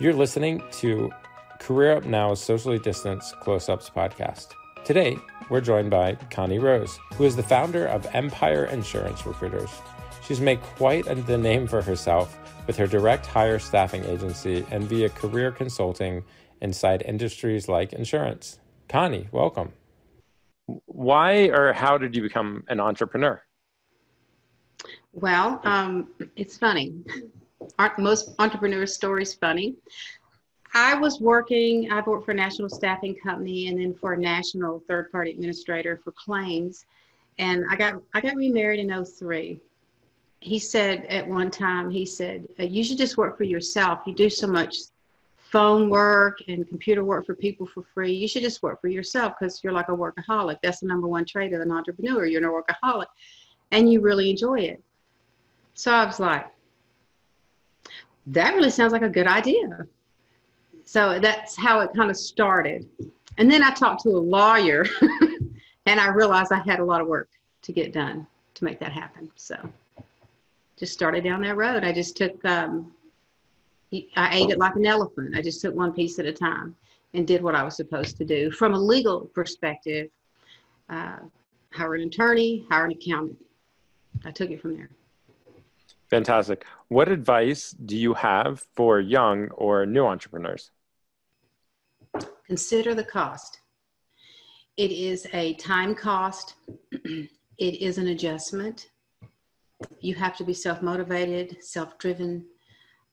You're listening to Career Up Now's socially distanced close ups podcast. Today, we're joined by Connie Rose, who is the founder of Empire Insurance Recruiters. She's made quite the name for herself with her direct hire staffing agency and via career consulting inside industries like insurance. Connie, welcome. Why or how did you become an entrepreneur? Well, um, it's funny. Aren't most entrepreneur stories funny? I was working, I've worked for a national staffing company and then for a national third party administrator for claims. And I got I got remarried in 03. He said at one time, he said, uh, you should just work for yourself. You do so much phone work and computer work for people for free. You should just work for yourself because you're like a workaholic. That's the number one trait of an entrepreneur. You're a workaholic and you really enjoy it. So I was like, that really sounds like a good idea. So that's how it kind of started. And then I talked to a lawyer and I realized I had a lot of work to get done to make that happen. So just started down that road. I just took, um, I ate it like an elephant. I just took one piece at a time and did what I was supposed to do. From a legal perspective, uh, hire an attorney, hire an accountant. I took it from there. Fantastic. What advice do you have for young or new entrepreneurs? Consider the cost. It is a time cost, it is an adjustment. You have to be self motivated, self driven.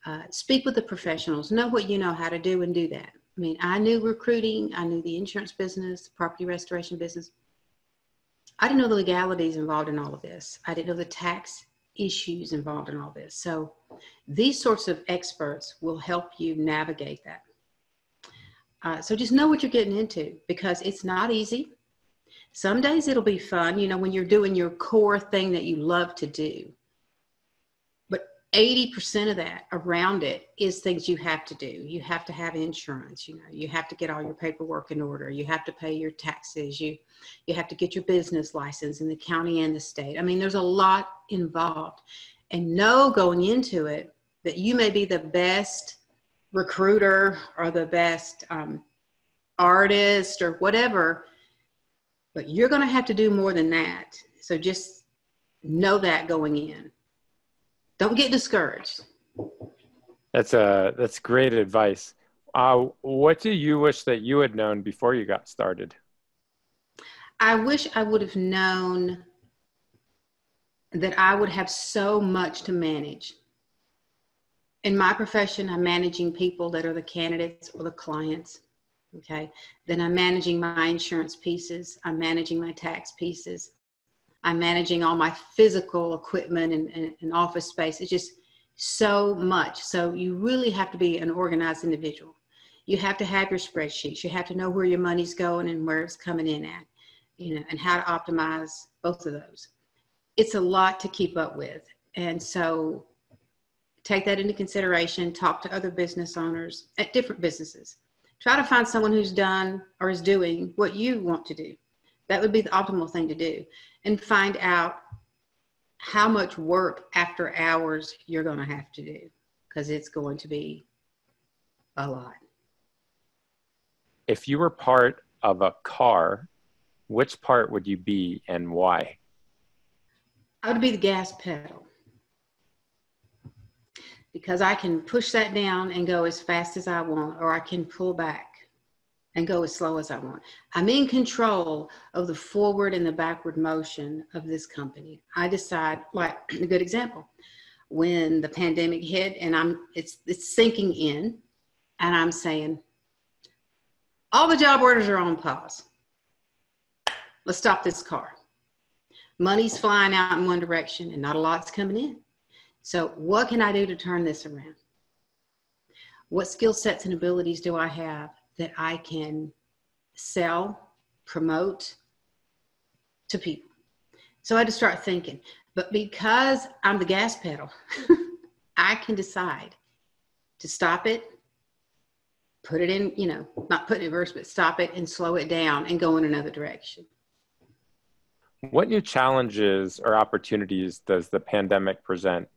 Uh, speak with the professionals, know what you know how to do, and do that. I mean, I knew recruiting, I knew the insurance business, the property restoration business. I didn't know the legalities involved in all of this. I didn't know the tax issues involved in all this. So these sorts of experts will help you navigate that. Uh, so just know what you're getting into because it's not easy. Some days it'll be fun, you know, when you're doing your core thing that you love to do. 80% of that around it is things you have to do. You have to have insurance, you know, you have to get all your paperwork in order. You have to pay your taxes. You you have to get your business license in the county and the state. I mean, there's a lot involved. And know going into it that you may be the best recruiter or the best um, artist or whatever, but you're going to have to do more than that. So just know that going in don't get discouraged. That's a uh, that's great advice. Uh, what do you wish that you had known before you got started? I wish I would have known that I would have so much to manage. In my profession, I'm managing people that are the candidates or the clients. Okay. Then I'm managing my insurance pieces. I'm managing my tax pieces. I'm managing all my physical equipment and, and, and office space. It's just so much. So you really have to be an organized individual. You have to have your spreadsheets. You have to know where your money's going and where it's coming in at, you know, and how to optimize both of those. It's a lot to keep up with. And so take that into consideration. Talk to other business owners at different businesses. Try to find someone who's done or is doing what you want to do. That would be the optimal thing to do and find out how much work after hours you're going to have to do because it's going to be a lot. If you were part of a car, which part would you be and why? I would be the gas pedal because I can push that down and go as fast as I want, or I can pull back and go as slow as I want. I'm in control of the forward and the backward motion of this company. I decide, like a good example, when the pandemic hit and I'm it's it's sinking in and I'm saying all the job orders are on pause. Let's stop this car. Money's flying out in one direction and not a lot's coming in. So what can I do to turn this around? What skill sets and abilities do I have that I can sell, promote to people. So I had to start thinking. But because I'm the gas pedal, I can decide to stop it, put it in, you know, not put it in reverse, but stop it and slow it down and go in another direction. What new challenges or opportunities does the pandemic present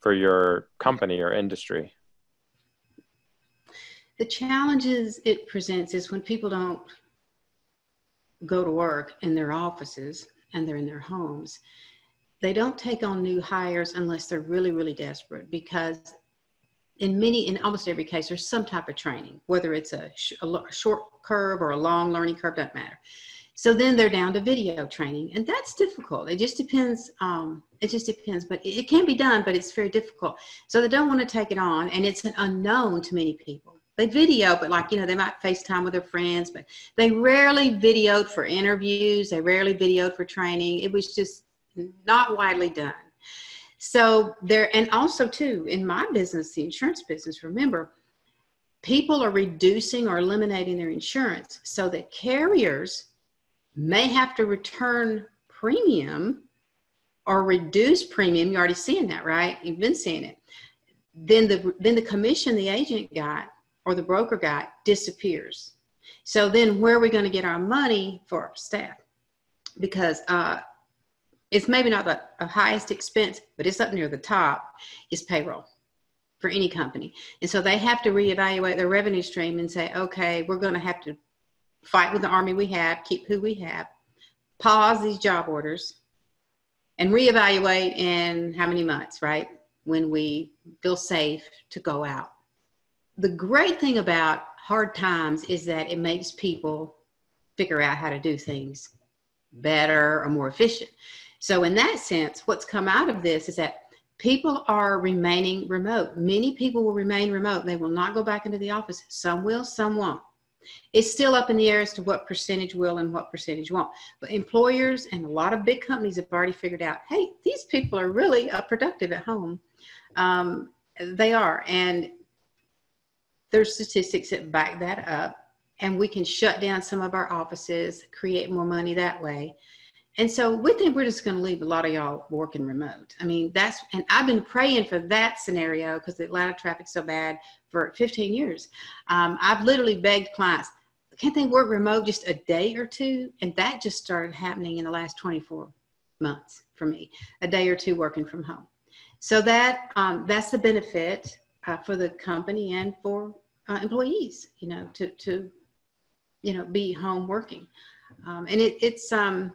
for your company or industry? The challenges it presents is when people don't go to work in their offices and they're in their homes, they don't take on new hires unless they're really, really desperate because in many, in almost every case, there's some type of training, whether it's a, sh- short curve or a long learning curve, doesn't matter. So then they're down to video training, and that's difficult. It just depends. Um, it just depends, but it, it can be done, but it's very difficult. So they don't want to take it on, and it's an unknown to many people. They video, but like you know, they might FaceTime with their friends, but they rarely videoed for interviews. They rarely videoed for training. It was just not widely done. So there, and also too, in my business, the insurance business, remember, people are reducing or eliminating their insurance so that carriers may have to return premium or reduce premium. You're already seeing that, right? You've been seeing it. Then the then the commission the agent got or the broker guy disappears. So then where are we going to get our money for our staff? Because uh, it's maybe not the, the highest expense, but it's up near the top, is payroll for any company. And so they have to reevaluate their revenue stream and say, okay, we're going to have to fight with the army we have, keep who we have, pause these job orders, and reevaluate in how many months, right? When we feel safe to go out. The great thing about hard times is that it makes people figure out how to do things better or more efficient. So, in that sense, what's come out of this is that people are remaining remote. Many people will remain remote. They will not go back into the office. Some will, some won't. It's still up in the air as to what percentage will and what percentage won't. But employers and a lot of big companies have already figured out hey, these people are really uh, productive at home. Um, they are. And there's statistics that back that up. And we can shut down some of our offices, create more money that way. And so we think we're just going to leave a lot of y'all working remote. I mean, that's, and I've been praying for that scenario because the Atlanta traffic's so bad for 15 years. Um, I've literally begged clients, can't they work remote just a day or two? And that just started happening in the last 24 months for me, a day or two working from home. So that, um, that's the benefit uh, for the company and for uh, employees, you know, to, to, you know, be home working. Um, and it, it's, um,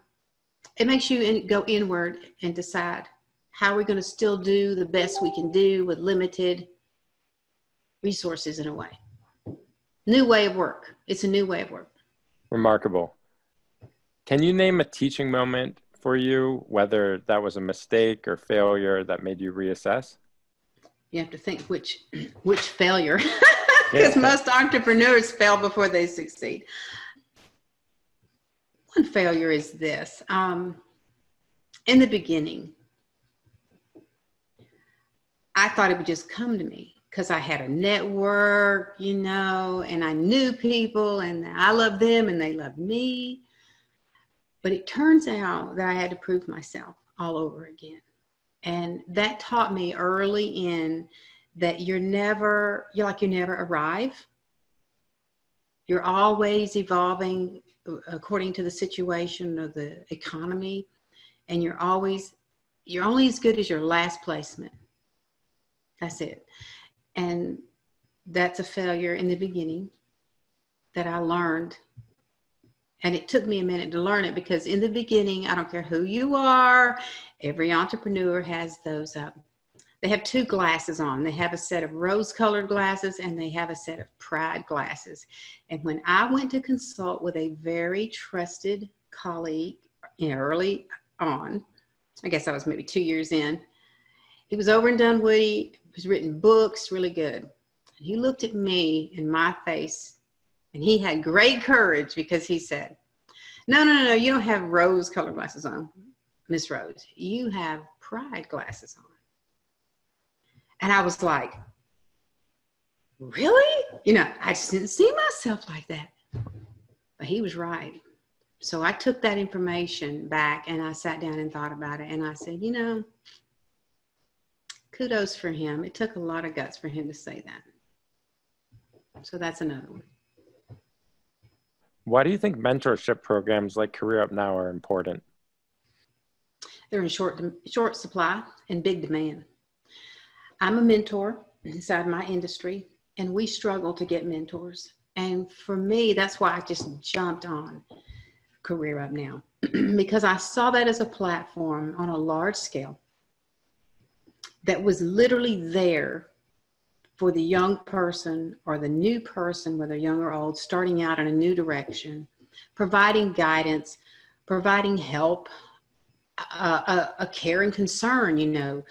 it makes you in, go inward and decide how we're going to still do the best we can do with limited resources in a way. New way of work. It's a new way of work. Remarkable. Can you name a teaching moment for you, whether that was a mistake or failure that made you reassess? You have to think which which failure, because most entrepreneurs fail before they succeed one failure is this. Um, in the beginning, I thought it would just come to me because I had a network, you know, and I knew people and I loved them and they loved me. But it turns out that I had to prove myself all over again. And that taught me early in that you're never, you're like you never arrive. You're always evolving according to the situation of the economy. And you're always you're only as good as your last placement. That's it. And that's a failure in the beginning that i learned and it took me a minute to learn it because in the beginning i don't care who you are every entrepreneur has those uh, they have two glasses on. They have a set of rose colored glasses and they have a set of pride glasses. And when I went to consult with a very trusted colleague early on, I guess I was maybe two years in, he was over in Dunwoody, was written books, really good. He looked at me in my face and he had great courage because he said, No, no, no, you don't have rose colored glasses on, Miss Rose. You have pride glasses on. And I was like, really? You know, I just didn't see myself like that. But he was right. So I took that information back and I sat down and thought about it. And I said, you know, kudos for him. It took a lot of guts for him to say that. So that's another one. Why do you think mentorship programs like Career Up Now are important? They're in short, short supply and big demand. I'm a mentor inside my industry. and we struggle to get mentors. And for me, that's why I just jumped on Career Up Now because I saw that as a platform on a large scale that was literally there for the young person or the new person, whether young or old, starting out in a new direction, providing guidance, providing help, a, a, a care and concern. You know,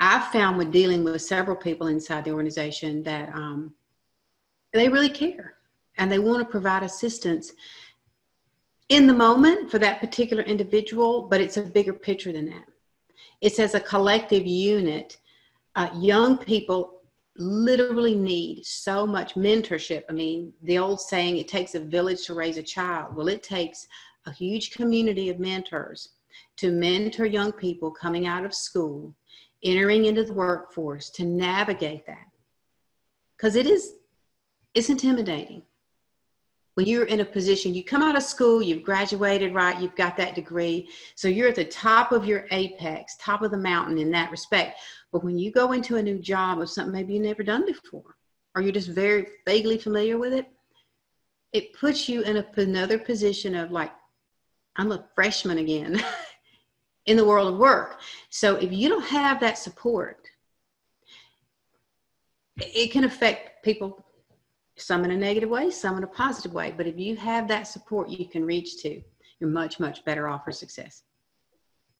I've found with dealing with several people inside the organization that um, they really care and they want to provide assistance in the moment for that particular individual, but it's a bigger picture than that. It's as a collective unit. Uh, young people literally need so much mentorship. I mean, the old saying, it takes a village to raise a child. Well, it takes a huge community of mentors to mentor young people coming out of school, entering into the workforce to navigate that. Because it is, it's intimidating. When you're in a position, you come out of school, you've graduated, right? You've got that degree. So you're at the top of your apex, top of the mountain in that respect. But when you go into a new job of something maybe you've never done before, or you're just very vaguely familiar with it, it puts you in a, another position of like, I'm a freshman again in the world of work. So if you don't have that support, it can affect people, some in a negative way, some in a positive way. But if you have that support you can reach to, you're much, much better off for success.